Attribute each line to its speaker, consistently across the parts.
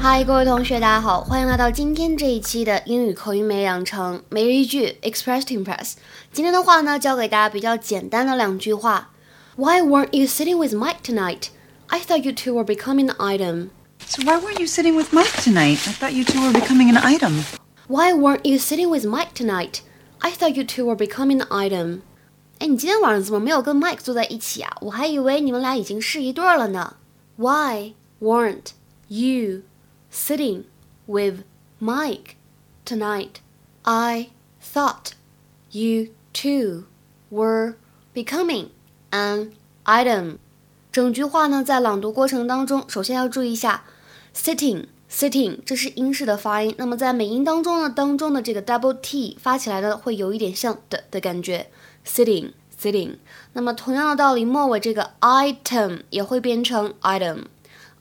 Speaker 1: 嗨，各位同学，大家好，欢迎来到今天这一期的英语口语美养成每日一句 Express to Impress。今天的话呢，教给大家比较简单的两句话。Why weren't you sitting with Mike tonight? I thought you two were becoming an item.
Speaker 2: So why weren't you sitting with Mike tonight? I thought you two were becoming an item.
Speaker 1: Why weren't you sitting with Mike tonight? I thought you two were becoming an item. 哎，你今天晚上怎么没有跟 Mike 坐在一起啊？我还以为你们俩已经是一对了呢。Why weren't you sitting with Mike tonight. I thought you two were becoming an item. 整句话呢，在朗读过程当中，首先要注意一下 sitting sitting，这是英式的发音。那么在美音当中呢，当中的这个 double t 发起来呢，会有一点像的的感觉，sitting sitting。那么同样的道理，末尾这个 item 也会变成 item。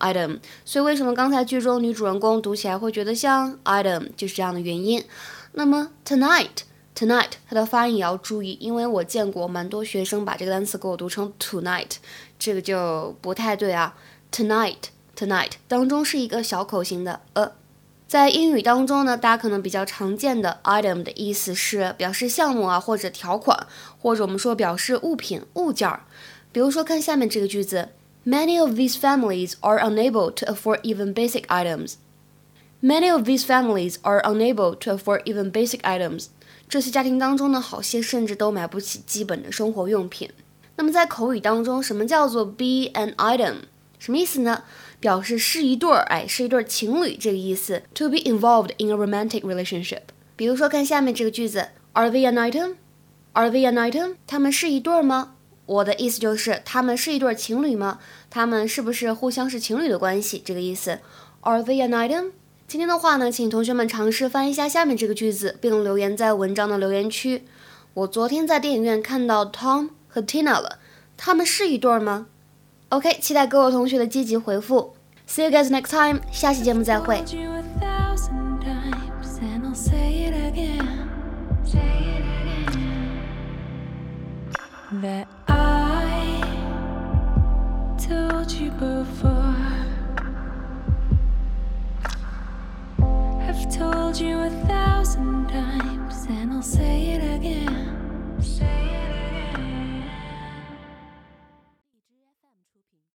Speaker 1: item，所以为什么刚才剧中女主人公读起来会觉得像 item，就是这样的原因。那么 tonight，tonight 它的发音也要注意，因为我见过蛮多学生把这个单词给我读成 tonight，这个就不太对啊。tonight，tonight 当中是一个小口型的呃，在英语当中呢，大家可能比较常见的 item 的意思是表示项目啊，或者条款，或者我们说表示物品物件儿。比如说看下面这个句子。Many of these families are unable to afford even basic items. Many of these families are unable to afford even basic items. 这些家庭当中呢，好些甚至都买不起基本的生活用品。那么在口语当中，什么叫做 be an item？什么意思呢？表示是一对儿，哎，是一对情侣这个意思。To be involved in a romantic relationship。比如说，看下面这个句子：Are they an item？Are they an item？他们是一对儿吗？ 我的意思就是，他们是一对情侣吗？他们是不是互相是情侣的关系？这个意思。Are they an item？今天的话呢，请同学们尝试翻译一下下面这个句子，并留言在文章的留言区。我昨天在电影院看到 Tom 和 Tina 了，他们是一对吗？OK，期待各位同学的积极回复。See you guys next time，下期节目再会。
Speaker 3: told before. I've told you a thousand